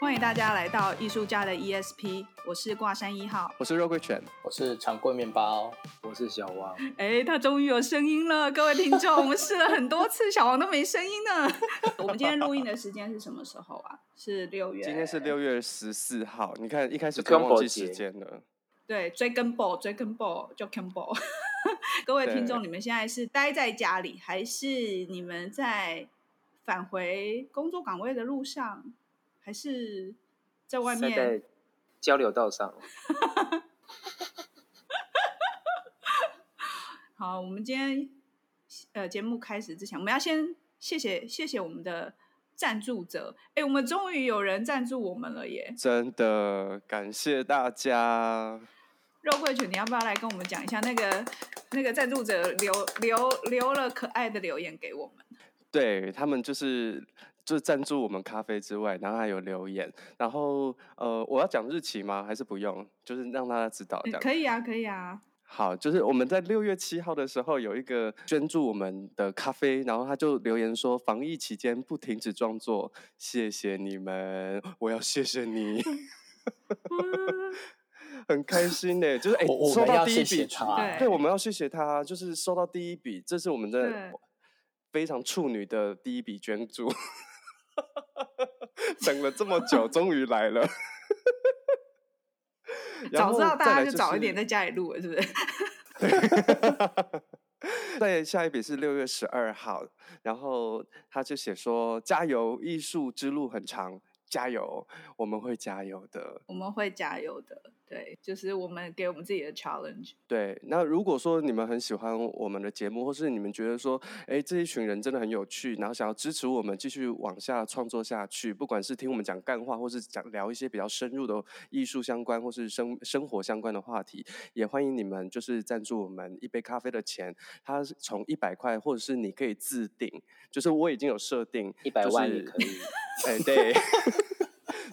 欢迎大家来到艺术家的 ESP，我是挂山一号，我是肉桂犬，我是长棍面包，我是小王。哎，他终于有声音了，各位听众，我们试了很多次，小王都没声音呢。我们今天录音的时间是什么时候啊？是六月？今天是六月十四号。你看一开始就忘记时间了。对，追根宝，追根宝，就根宝。各位听众，你们现在是待在家里，还是你们在返回工作岗位的路上？还是在外面在交流道上。好，我们今天呃节目开始之前，我们要先谢谢谢谢我们的赞助者。哎，我们终于有人赞助我们了耶！真的感谢大家。肉桂犬，你要不要来跟我们讲一下那个那个赞助者留留留了可爱的留言给我们？对，他们就是。就是赞助我们咖啡之外，然后还有留言，然后呃，我要讲日期吗？还是不用？就是让大家知道这样。可以啊，可以啊。好，就是我们在六月七号的时候有一个捐助我们的咖啡，然后他就留言说，防疫期间不停止创作，谢谢你们，我要谢谢你，很开心呢。就是哎，收到第一笔，对，我们要谢谢他，就是收到第一笔，这是我们的非常处女的第一笔捐助。等了这么久，终于来了。早知道大家就早一点在家里录了，是不是？对，下一笔是六月十二号，然后他就写说：“加油，艺术之路很长。”加油，我们会加油的。我们会加油的，对，就是我们给我们自己的 challenge。对，那如果说你们很喜欢我们的节目，或是你们觉得说，哎，这一群人真的很有趣，然后想要支持我们继续往下创作下去，不管是听我们讲干话，或是讲聊一些比较深入的艺术相关，或是生生活相关的话题，也欢迎你们就是赞助我们一杯咖啡的钱，它是从一百块，或者是你可以自定，就是我已经有设定一百万也可以。哎，对。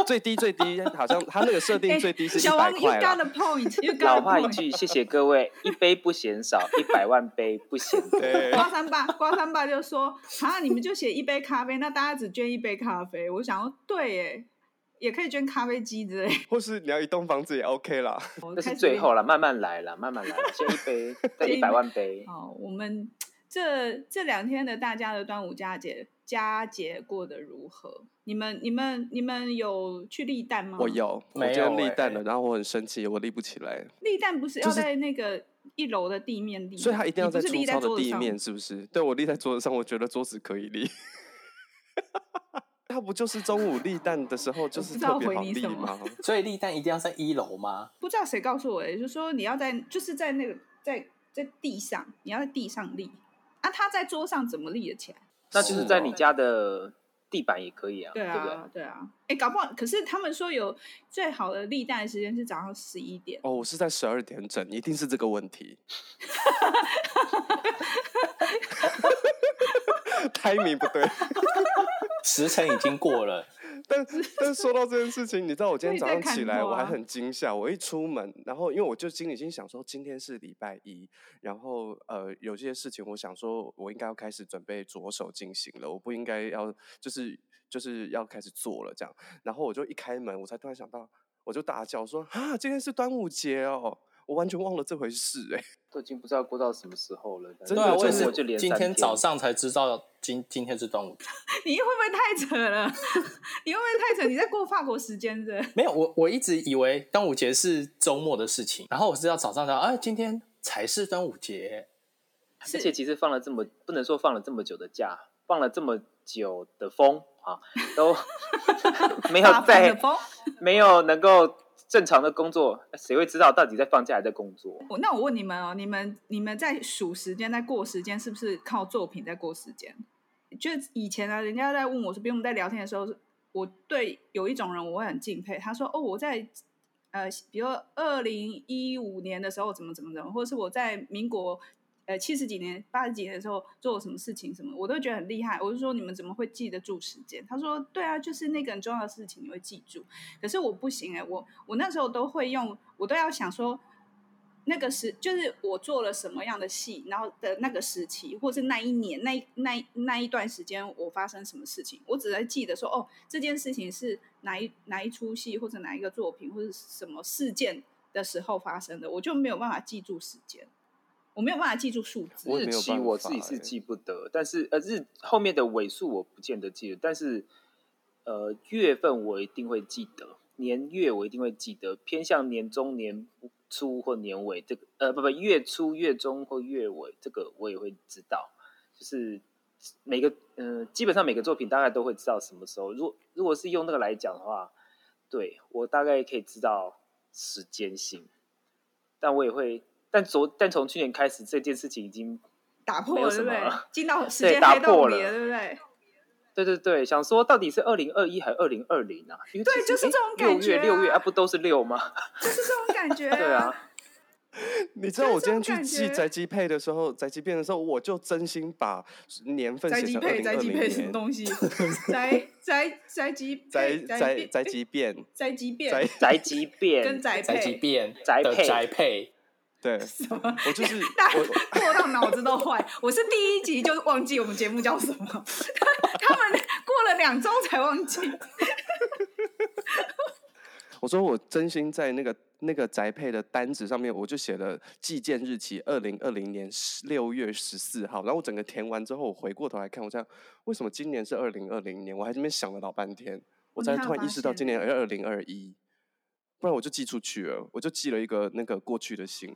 最低最低，好像他那个设定最低是一百块。You got a point. You got a point. 老话一句，谢谢各位，一杯不嫌少，一百万杯不嫌多。瓜三爸，瓜三爸就说：“啊，你们就写一杯咖啡，那大家只捐一杯咖啡。”我想说，对哎，也可以捐咖啡机之类，或是你要一栋房子也 OK 啦。那是最后了，慢慢来了，慢慢来，先一杯，再一百万杯。好，我们这这两天的大家的端午佳节。佳节过得如何？你们、你们、你们有去立蛋吗？我有，我今天立蛋了，然后我很生气，我立不起来。立蛋不是要在那个一楼的地面立，所以它一定要在粗糙的地面，是不是？对，我立在桌子上，我觉得桌子可以立。它不就是中午立蛋的时候就是特别好立吗？所以立蛋一定要在一楼吗？不知道谁告诉我的，就是说你要在，就是在那个在在地上，你要在地上立。啊，他在桌上怎么立得起来？那就是在你家的地板也可以啊，对啊，对不对？对啊，哎，搞不好，可是他们说有最好的立蛋时间是早上十一点。哦，我是在十二点整，一定是这个问题。timing 不对，时辰已经过了。但但说到这件事情，你知道我今天早上起来我还很惊吓。我一出门，然后因为我就心里心想说，今天是礼拜一，然后呃有些事情我想说，我应该要开始准备着手进行了，我不应该要就是就是要开始做了这样。然后我就一开门，我才突然想到，我就大叫说啊，今天是端午节哦。我完全忘了这回事哎、欸，都已经不知道过到什么时候了。真的，我也是今天早上才知道今今天是端午节。你会不会太扯了？你会不会太扯？你在过法国时间的？没有，我我一直以为端午节是周末的事情，然后我知道早上的，哎，今天才是端午节。而且其实放了这么不能说放了这么久的假，放了这么久的风啊，都 没有在没有能够。正常的工作，谁会知道到底在放假还在工作？我那我问你们哦，你们你们在数时间，在过时间，是不是靠作品在过时间？就以前啊，人家在问我说，比如我们在聊天的时候，我对有一种人我会很敬佩，他说哦，我在呃，比如二零一五年的时候怎么怎么怎么，或者是我在民国。呃，七十几年、八十几年的时候做了什么事情，什么我都觉得很厉害。我就说你们怎么会记得住时间？他说对啊，就是那个很重要的事情你会记住。可是我不行哎、我我那时候都会用，我都要想说，那个时就是我做了什么样的戏，然后的那个时期，或是那一年那那那一段时间我发生什么事情，我只在记得说哦，这件事情是哪一哪一出戏或者哪一个作品或者什么事件的时候发生的，我就没有办法记住时间，我没有办法记住数字。日期我自己是记不得，但是呃日后面的尾数我不见得记得，但是呃月份我一定会记得，年月我一定会记得，偏向年中年。初或年尾，这个呃不不，月初、月中或月尾，这个我也会知道。就是每个嗯、呃，基本上每个作品大概都会知道什么时候。如果如果是用那个来讲的话，对我大概可以知道时间性。但我也会，但昨但从去年开始，这件事情已经打破 了，对不对？进到时间打破了，对不对？对对对，想说到底是二零二一还是二零二零啊？因为对，就是这种感觉、啊。六月六月啊，不都是六吗？就是这种感觉、啊。对啊。你知道我今天去记宅基配的时候，宅基变的时候，我就真心把年份写成二零二零年。宅急配什么东西？宅宅宅基宅宅宅基变。宅基变。宅基变。跟宅宅急便宅配宅配。对。什么？我就是 我 过到脑子都坏。我是第一集就忘记我们节目叫什么，他们过了两周才忘记。我说我真心在那个那个宅配的单子上面，我就写了寄件日期二零二零年六月十四号。然后我整个填完之后，我回过头来看，我这样为什么今年是二零二零年？我还在那边想了老半天，我才突然意识到今年二零二一，不然我就寄出去了，我就寄了一个那个过去的信。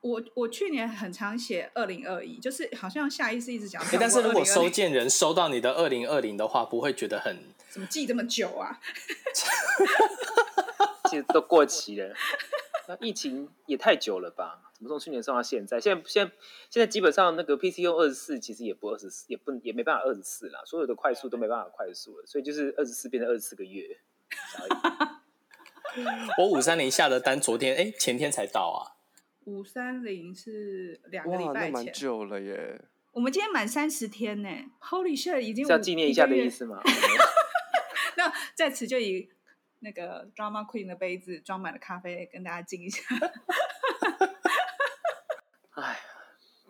我我去年很常写二零二一，就是好像下意识一直讲。欸，但是如果收件人收到你的二零二零的话，不会觉得很怎么寄这么久啊？其实都过期了。那疫情也太久了吧？怎么从去年送到现在？现在现在现在基本上那个 PCU 二十四，其实也不二十四，也不也没办法二十四了。所有的快速都没办法快速了，所以就是二十四变成二十四个月。我五三零下的单，昨天哎、欸、前天才到啊。五三零是两个礼拜前，那蛮久了耶。我们今天满三十天呢，Holy shit，已经是要纪念一下的意思吗？那在此就以那个 Drama Queen 的杯子装满了咖啡，跟大家敬一下。哎，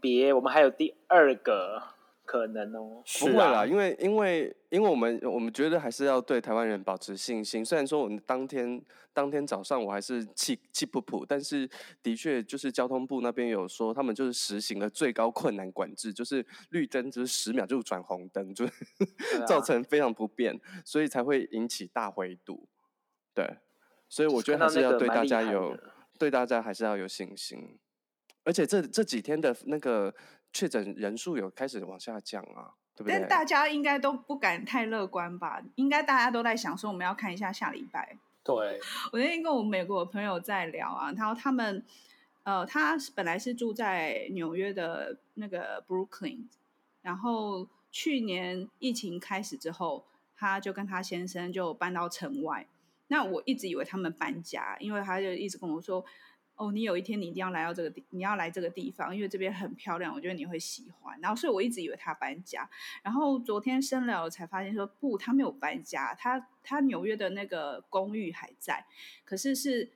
别，我们还有第二个。可能哦，不会啦，因为因为因为我们我们觉得还是要对台湾人保持信心。虽然说我们当天当天早上我还是气气噗噗，但是的确就是交通部那边有说，他们就是实行了最高困难管制，就是绿灯就是十秒就转红灯，就、啊、造成非常不便，所以才会引起大回堵。对，所以我觉得还是要对大家有对大家还是要有信心，而且这这几天的那个。确诊人数有开始往下降啊，对不对？但大家应该都不敢太乐观吧？应该大家都在想说，我们要看一下下礼拜。对，我那天跟我美国的朋友在聊啊，他说他们呃，他本来是住在纽约的那个 Brooklyn，然后去年疫情开始之后，他就跟他先生就搬到城外。那我一直以为他们搬家，因为他就一直跟我说。哦，你有一天你一定要来到这个地，你要来这个地方，因为这边很漂亮，我觉得你会喜欢。然后，所以我一直以为他搬家。然后昨天深聊才发现说，不，他没有搬家，他他纽约的那个公寓还在。可是是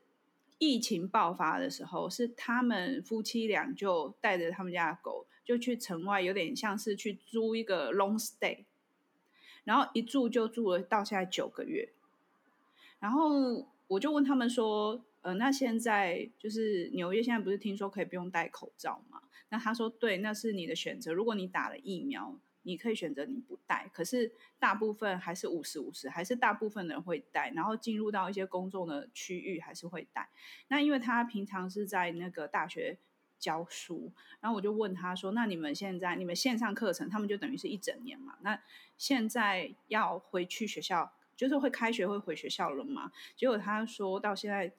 疫情爆发的时候，是他们夫妻俩就带着他们家的狗，就去城外，有点像是去租一个 long stay，然后一住就住了到现在九个月。然后我就问他们说。呃，那现在就是纽约现在不是听说可以不用戴口罩吗？那他说对，那是你的选择。如果你打了疫苗，你可以选择你不戴。可是大部分还是五十五十，还是大部分人会戴。然后进入到一些公众的区域还是会戴。那因为他平常是在那个大学教书，然后我就问他说：“那你们现在你们线上课程，他们就等于是一整年嘛？那现在要回去学校，就是会开学会回学校了吗？”结果他说到现在。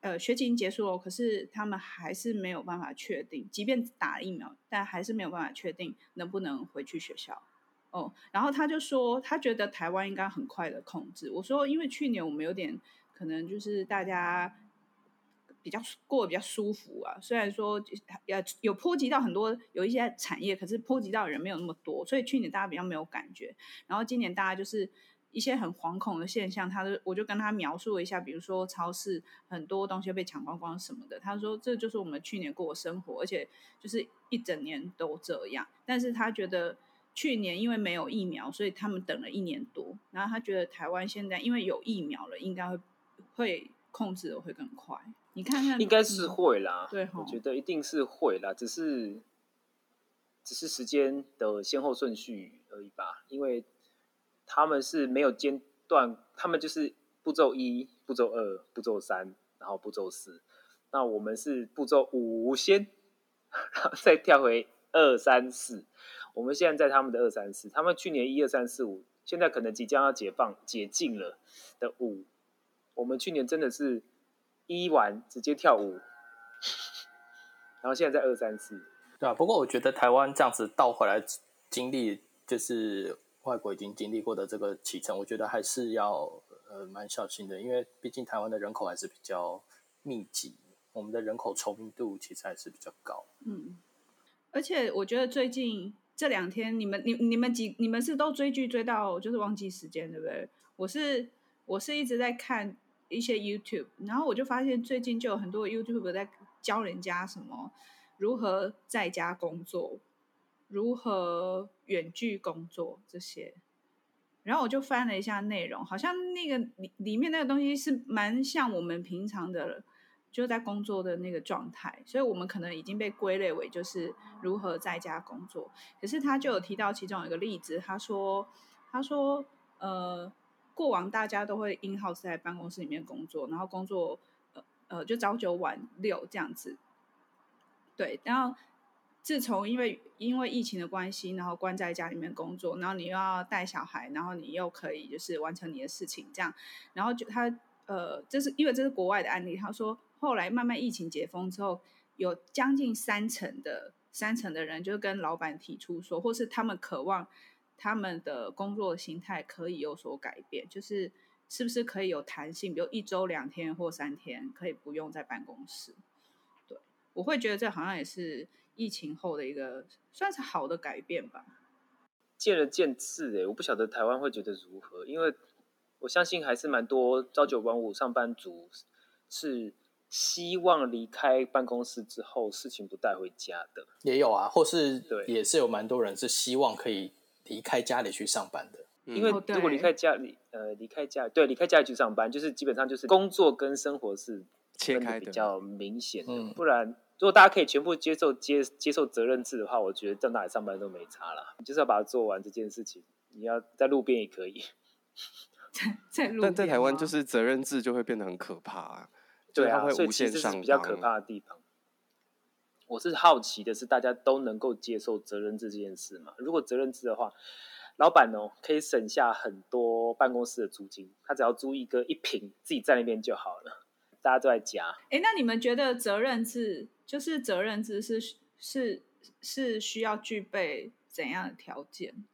呃，学期已经结束了，可是他们还是没有办法确定，即便打了疫苗，但还是没有办法确定能不能回去学校。哦，然后他就说，他觉得台湾应该很快的控制。我说，因为去年我们有点可能就是大家比较过得比较舒服啊，虽然说呃有波及到很多有一些产业，可是波及到人没有那么多，所以去年大家比较没有感觉。然后今年大家就是。一些很惶恐的现象，他就我就跟他描述了一下，比如说超市很多东西被抢光光什么的。他说这就是我们去年过的生活，而且就是一整年都这样。但是他觉得去年因为没有疫苗，所以他们等了一年多。然后他觉得台湾现在因为有疫苗了，应该会会控制的会更快。你看看，应该是会啦。嗯、对，我觉得一定是会啦，只是只是时间的先后顺序而已吧，因为。他们是没有间断，他们就是步骤一、步骤二、步骤三，然后步骤四。那我们是步骤五先，然后再跳回二三四。我们现在在他们的二三四，他们去年一二三四五，现在可能即将要解放解禁了的五。我们去年真的是一完直接跳五，然后现在在二三四。对啊，不过我觉得台湾这样子倒回来经历就是。外国已经经历过的这个启程，我觉得还是要呃蛮小心的，因为毕竟台湾的人口还是比较密集，我们的人口稠密度其实还是比较高。嗯，而且我觉得最近这两天，你们你你们几你们是都追剧追到就是忘记时间，对不对？我是我是一直在看一些 YouTube，然后我就发现最近就有很多 YouTube 在教人家什么如何在家工作。如何远距工作这些，然后我就翻了一下内容，好像那个里里面那个东西是蛮像我们平常的就在工作的那个状态，所以我们可能已经被归类为就是如何在家工作。可是他就有提到其中一个例子，他说他说呃，过往大家都会 in house 在办公室里面工作，然后工作呃呃就朝九晚六这样子，对，然后。自从因为因为疫情的关系，然后关在家里面工作，然后你又要带小孩，然后你又可以就是完成你的事情，这样，然后就他呃，这是因为这是国外的案例，他说后来慢慢疫情解封之后，有将近三成的三成的人就跟老板提出说，或是他们渴望他们的工作形态可以有所改变，就是是不是可以有弹性，比如一周两天或三天可以不用在办公室。对，我会觉得这好像也是。疫情后的一个算是好的改变吧，见仁见智哎，我不晓得台湾会觉得如何，因为我相信还是蛮多朝九晚五上班族是希望离开办公室之后事情不带回家的，也有啊，或是对，也是有蛮多人是希望可以离开家里去上班的，因为如果离开家里，呃，离开家对离开家里去上班，就是基本上就是工作跟生活是切开的比较明显的，嗯、不然。如果大家可以全部接受接接受责任制的话，我觉得在哪里上班都没差了。你就是要把它做完这件事情。你要在路边也可以，在在路边。但在台湾就是责任制就会变得很可怕啊。对啊，所以其实这是比较可怕的地方。我是好奇的是，大家都能够接受责任制这件事吗？如果责任制的话，老板哦可以省下很多办公室的租金，他只要租一个一平，自己在那边就好了。大家都在家。哎，那你们觉得责任制？就是责任制是是是需要具备怎样的条件？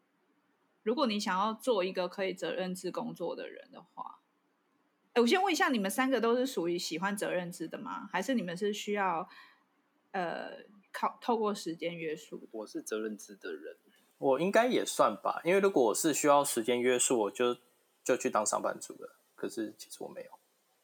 如果你想要做一个可以责任制工作的人的话，哎，我先问一下，你们三个都是属于喜欢责任制的吗？还是你们是需要呃靠透过时间约束？我是责任制的人，我应该也算吧，因为如果我是需要时间约束，我就就去当上班族了。可是其实我没有。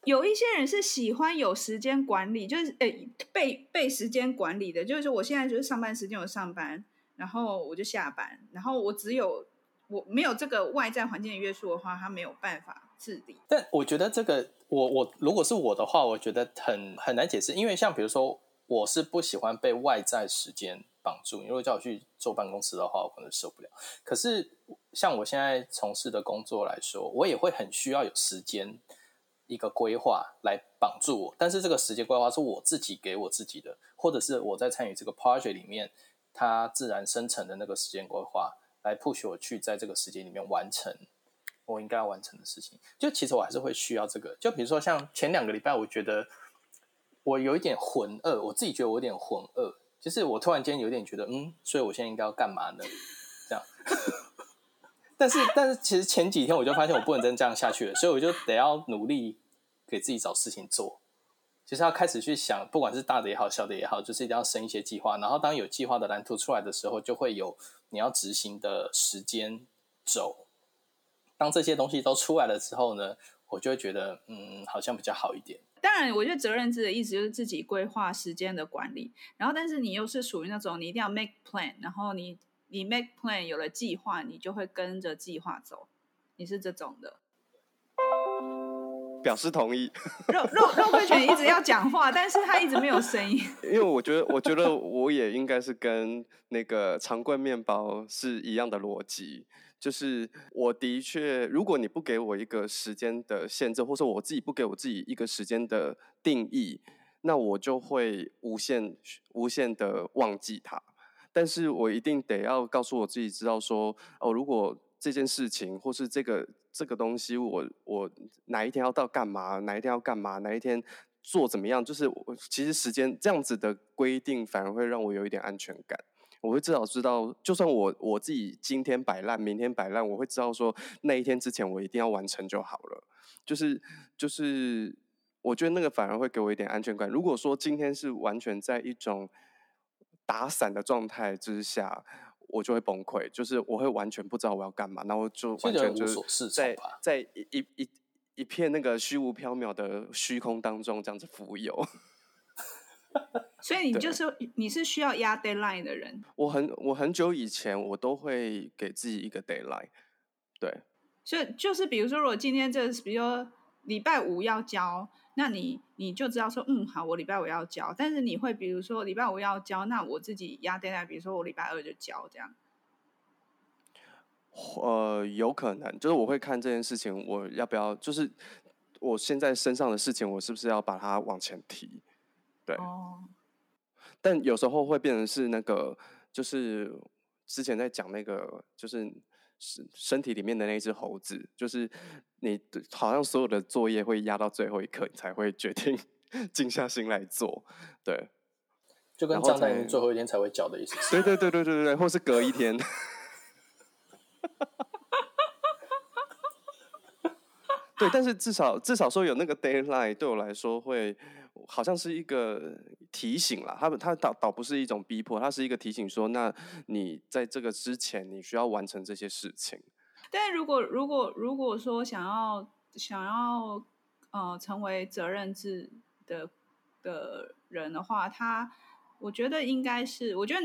有一些人是喜欢有时间管理，就是诶、被被时间管理的，就是说我现在就是上班时间我上班，然后我就下班，然后我只有我没有这个外在环境的约束的话，他没有办法自理。但我觉得这个，我我如果是我的话，我觉得很很难解释，因为像比如说，我是不喜欢被外在时间绑住，如果叫我去坐办公室的话，我可能受不了。可是像我现在从事的工作来说，我也会很需要有时间。一个规划来绑住我，但是这个时间规划是我自己给我自己的，或者是我在参与这个 project 里面，它自然生成的那个时间规划来 push 我去在这个时间里面完成我应该要完成的事情。就其实我还是会需要这个。就比如说像前两个礼拜，我觉得我有一点浑噩，我自己觉得我有点浑噩，就是我突然间有点觉得，嗯，所以我现在应该要干嘛呢？这样。但是，但是，其实前几天我就发现我不能再这样下去了，所以我就得要努力给自己找事情做，就是要开始去想，不管是大的也好，小的也好，就是一定要生一些计划。然后，当有计划的蓝图出来的时候，就会有你要执行的时间轴。当这些东西都出来了之后呢，我就会觉得，嗯，好像比较好一点。当然，我觉得责任制的意思就是自己规划时间的管理。然后，但是你又是属于那种你一定要 make plan，然后你你 make plan 有了计划，你就会跟着计划走。你是这种的，表示同意。肉肉肉桂卷一直要讲话，但是他一直没有声音。因为我觉得，我觉得我也应该是跟那个长棍面包是一样的逻辑。就是我的确，如果你不给我一个时间的限制，或者我自己不给我自己一个时间的定义，那我就会无限无限的忘记它。但是我一定得要告诉我自己，知道说哦，如果这件事情或是这个这个东西我，我哪一天要到干嘛，哪一天要干嘛，哪一天做怎么样，就是我其实时间这样子的规定，反而会让我有一点安全感。我会至少知道，就算我我自己今天摆烂，明天摆烂，我会知道说那一天之前我一定要完成就好了。就是就是，我觉得那个反而会给我一点安全感。如果说今天是完全在一种打散的状态之下，我就会崩溃，就是我会完全不知道我要干嘛，然后就完全就是在在一一一一片那个虚无缥缈的虚空当中这样子浮游。所以你就是你是需要压 deadline 的人。我很我很久以前我都会给自己一个 deadline，对。所以就是比如说，如果今天这比如说礼拜五要交，那你你就知道说，嗯，好，我礼拜五要交。但是你会比如说礼拜五要交，那我自己压 deadline，比如说我礼拜二就交这样。呃，有可能就是我会看这件事情，我要不要就是我现在身上的事情，我是不是要把它往前提？对，哦，但有时候会变成是那个，就是之前在讲那个，就是身身体里面的那只猴子，就是你好像所有的作业会压到最后一刻，你才会决定 静下心来做。对，就跟账单最后一天才会缴的意思。对对对对对对，或是隔一天。对，但是至少至少说有那个 deadline，对我来说会好像是一个提醒啦。他们他倒倒不是一种逼迫，他是一个提醒说，那你在这个之前你需要完成这些事情。但如果如果如果说想要想要呃成为责任制的的人的话，他我觉得应该是，我觉得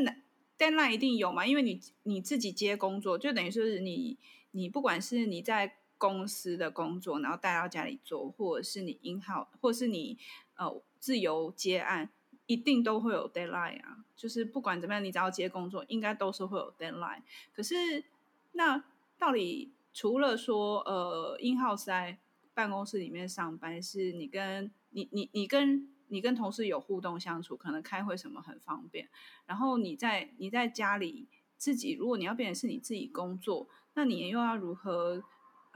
deadline 一定有嘛，因为你你自己接工作，就等于说是你你不管是你在。公司的工作，然后带到家里做，或者是你应好或者是你呃自由接案，一定都会有 deadline 啊。就是不管怎么样，你只要接工作，应该都是会有 deadline。可是那到底除了说呃应好在办公室里面上班，是你跟你你你跟你跟同事有互动相处，可能开会什么很方便。然后你在你在家里自己，如果你要变成是你自己工作，那你又要如何？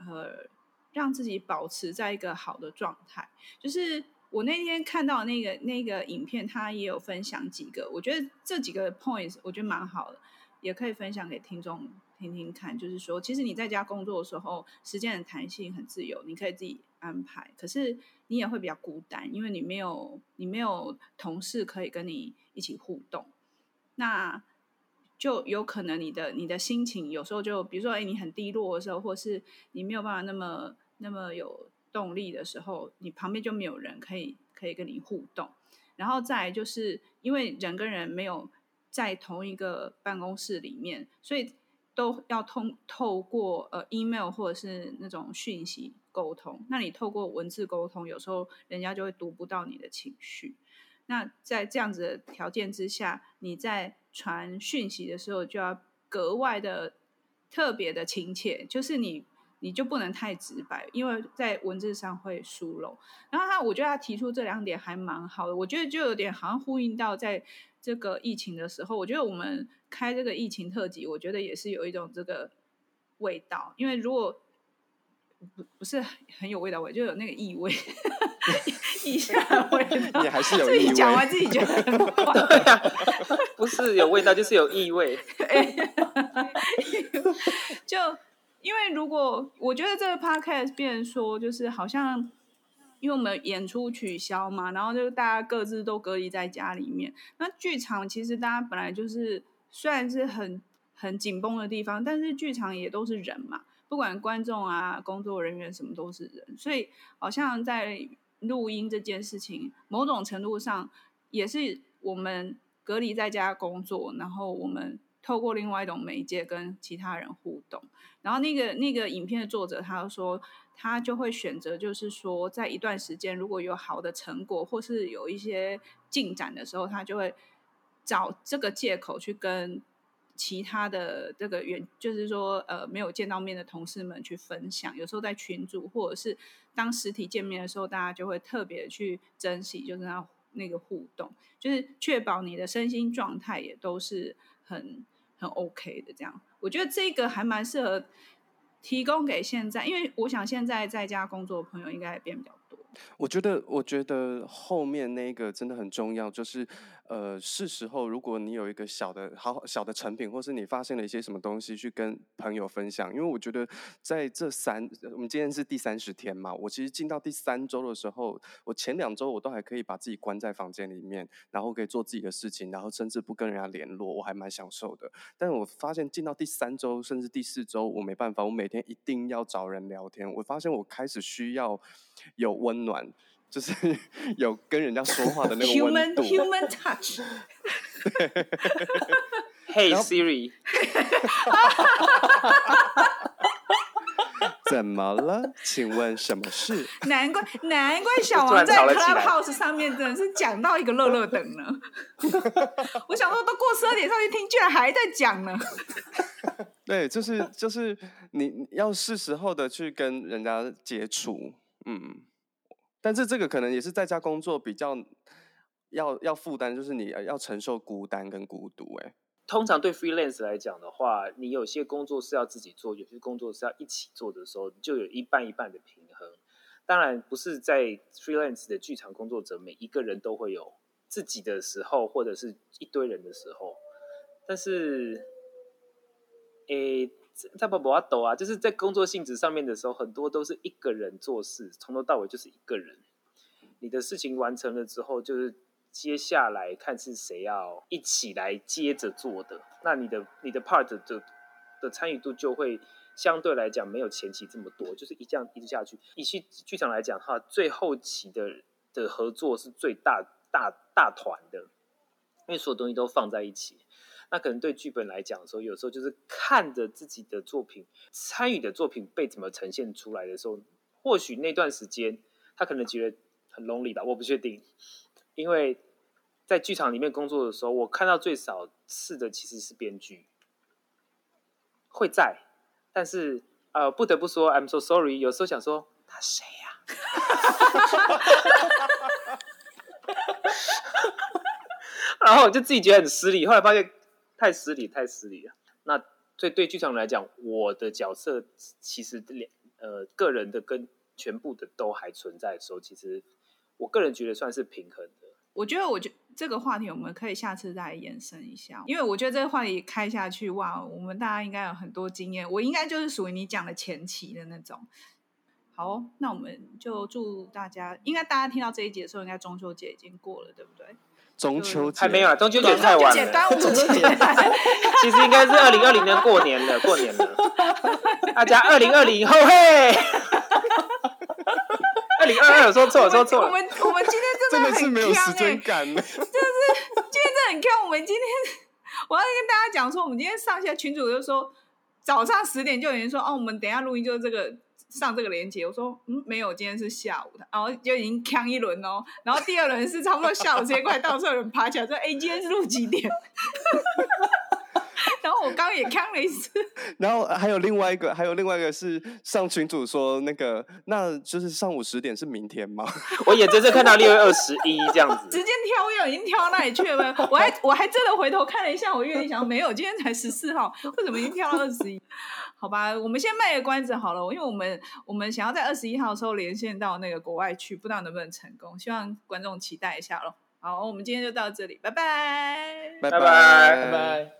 呃，让自己保持在一个好的状态，就是我那天看到那个那个影片，他也有分享几个，我觉得这几个 points 我觉得蛮好的，也可以分享给听众听听看。就是说，其实你在家工作的时候，时间的弹性很自由，你可以自己安排，可是你也会比较孤单，因为你没有你没有同事可以跟你一起互动。那就有可能你的你的心情有时候就比如说哎，你很低落的时候，或是你没有办法那么那么有动力的时候，你旁边就没有人可以可以跟你互动。然后再就是因为人跟人没有在同一个办公室里面，所以都要通透过呃 email 或者是那种讯息沟通。那你透过文字沟通，有时候人家就会读不到你的情绪。那在这样子的条件之下，你在传讯息的时候就要格外的特别的亲切，就是你你就不能太直白，因为在文字上会疏漏。然后他，我觉得他提出这两点还蛮好的，我觉得就有点好像呼应到在这个疫情的时候，我觉得我们开这个疫情特辑，我觉得也是有一种这个味道，因为如果不不是很有味道，我就有那个异味。异 下味道，你还是有异味。自己讲完自己觉得很 怪。对啊，不是有味道就是有异味。就因为如果我觉得这个 podcast 变成说，就是好像因为我们演出取消嘛，然后就大家各自都隔离在家里面。那剧场其实大家本来就是虽然是很很紧绷的地方，但是剧场也都是人嘛。不管观众啊、工作人员什么都是人，所以好像在录音这件事情，某种程度上也是我们隔离在家工作，然后我们透过另外一种媒介跟其他人互动。然后那个那个影片的作者他说，他就会选择，就是说在一段时间如果有好的成果或是有一些进展的时候，他就会找这个借口去跟。其他的这个原就是说，呃，没有见到面的同事们去分享，有时候在群组或者是当实体见面的时候，大家就会特别去珍惜，就是那那个互动，就是确保你的身心状态也都是很很 OK 的这样。我觉得这个还蛮适合提供给现在，因为我想现在在家工作的朋友应该也变比较。我觉得，我觉得后面那个真的很重要，就是。呃，是时候，如果你有一个小的好小的成品，或是你发现了一些什么东西，去跟朋友分享。因为我觉得在这三，我们今天是第三十天嘛，我其实进到第三周的时候，我前两周我都还可以把自己关在房间里面，然后可以做自己的事情，然后甚至不跟人家联络，我还蛮享受的。但我发现进到第三周，甚至第四周，我没办法，我每天一定要找人聊天。我发现我开始需要有温暖。就是 有跟人家说话的那个温度。Human, human touch。Hey Siri。怎么了？请问什么事？难怪难怪小王在 Clubhouse 上面真的是讲到一个乐乐等呢。我想说都过十二点上去听，居然还在讲呢。对，就是就是你要是时候的去跟人家接触，嗯。但是这个可能也是在家工作比较要要负担，就是你要承受孤单跟孤独。哎，通常对 freelance 来讲的话，你有些工作是要自己做，有些工作是要一起做的时候，就有一半一半的平衡。当然，不是在 freelance 的剧场工作者每一个人都会有自己的时候，或者是一堆人的时候。但是，诶。在不不阿抖啊，就是在工作性质上面的时候，很多都是一个人做事，从头到尾就是一个人。你的事情完成了之后，就是接下来看是谁要一起来接着做的。那你的你的 part 的的参与度就会相对来讲没有前期这么多，就是一这样一直下去。以剧剧场来讲哈，最后期的的合作是最大大大团的，因为所有东西都放在一起。那可能对剧本来讲的时候，有时候就是看着自己的作品、参与的作品被怎么呈现出来的时候，或许那段时间他可能觉得很 lonely 吧，我不确定。因为在剧场里面工作的时候，我看到最少次的其实是编剧会在，但是呃，不得不说，I'm so sorry，有时候想说他谁呀？然后我就自己觉得很失礼，后来发现。太失礼，太失礼了。那所以对剧场来讲，我的角色其实两呃个人的跟全部的都还存在的时候，其实我个人觉得算是平衡的。我觉得，我觉这个话题我们可以下次再延伸一下，因为我觉得这个话题开下去，哇，我们大家应该有很多经验。我应该就是属于你讲的前期的那种。好，那我们就祝大家，应该大家听到这一集的时候，应该中秋节已经过了，对不对？中秋节还没有啊，中秋节太晚了。端午节 其实应该是二零二零年过年了，过年了。大家二零二零后嘿，二零二二说错了，说错了。我们我们今天真的很是没有时间感，就是今天真的很看。我们今天我要跟大家讲说，我们今天上下群主就说早上十点就有人说哦，我们等一下录音就是这个。上这个连接，我说嗯没有，今天是下午的，然后就已经扛一轮哦，然后第二轮是差不多下午时间快到时候有人爬起来说，哎，今天是录几点？然后我刚刚也看了一次，然后还有另外一个，还有另外一个是上群主说那个，那就是上午十点是明天吗？我眼睁睁看到六月二十一这样子，直接跳跃已经跳到那里去了，我还我还真的回头看了一下我月历，想没有，今天才十四号，为什么已经跳到二十一？好吧，我们先卖个关子好了，因为我们我们想要在二十一号的时候连线到那个国外去，不知道能不能成功，希望观众期待一下喽。好，我们今天就到这里，拜拜，拜拜，拜拜。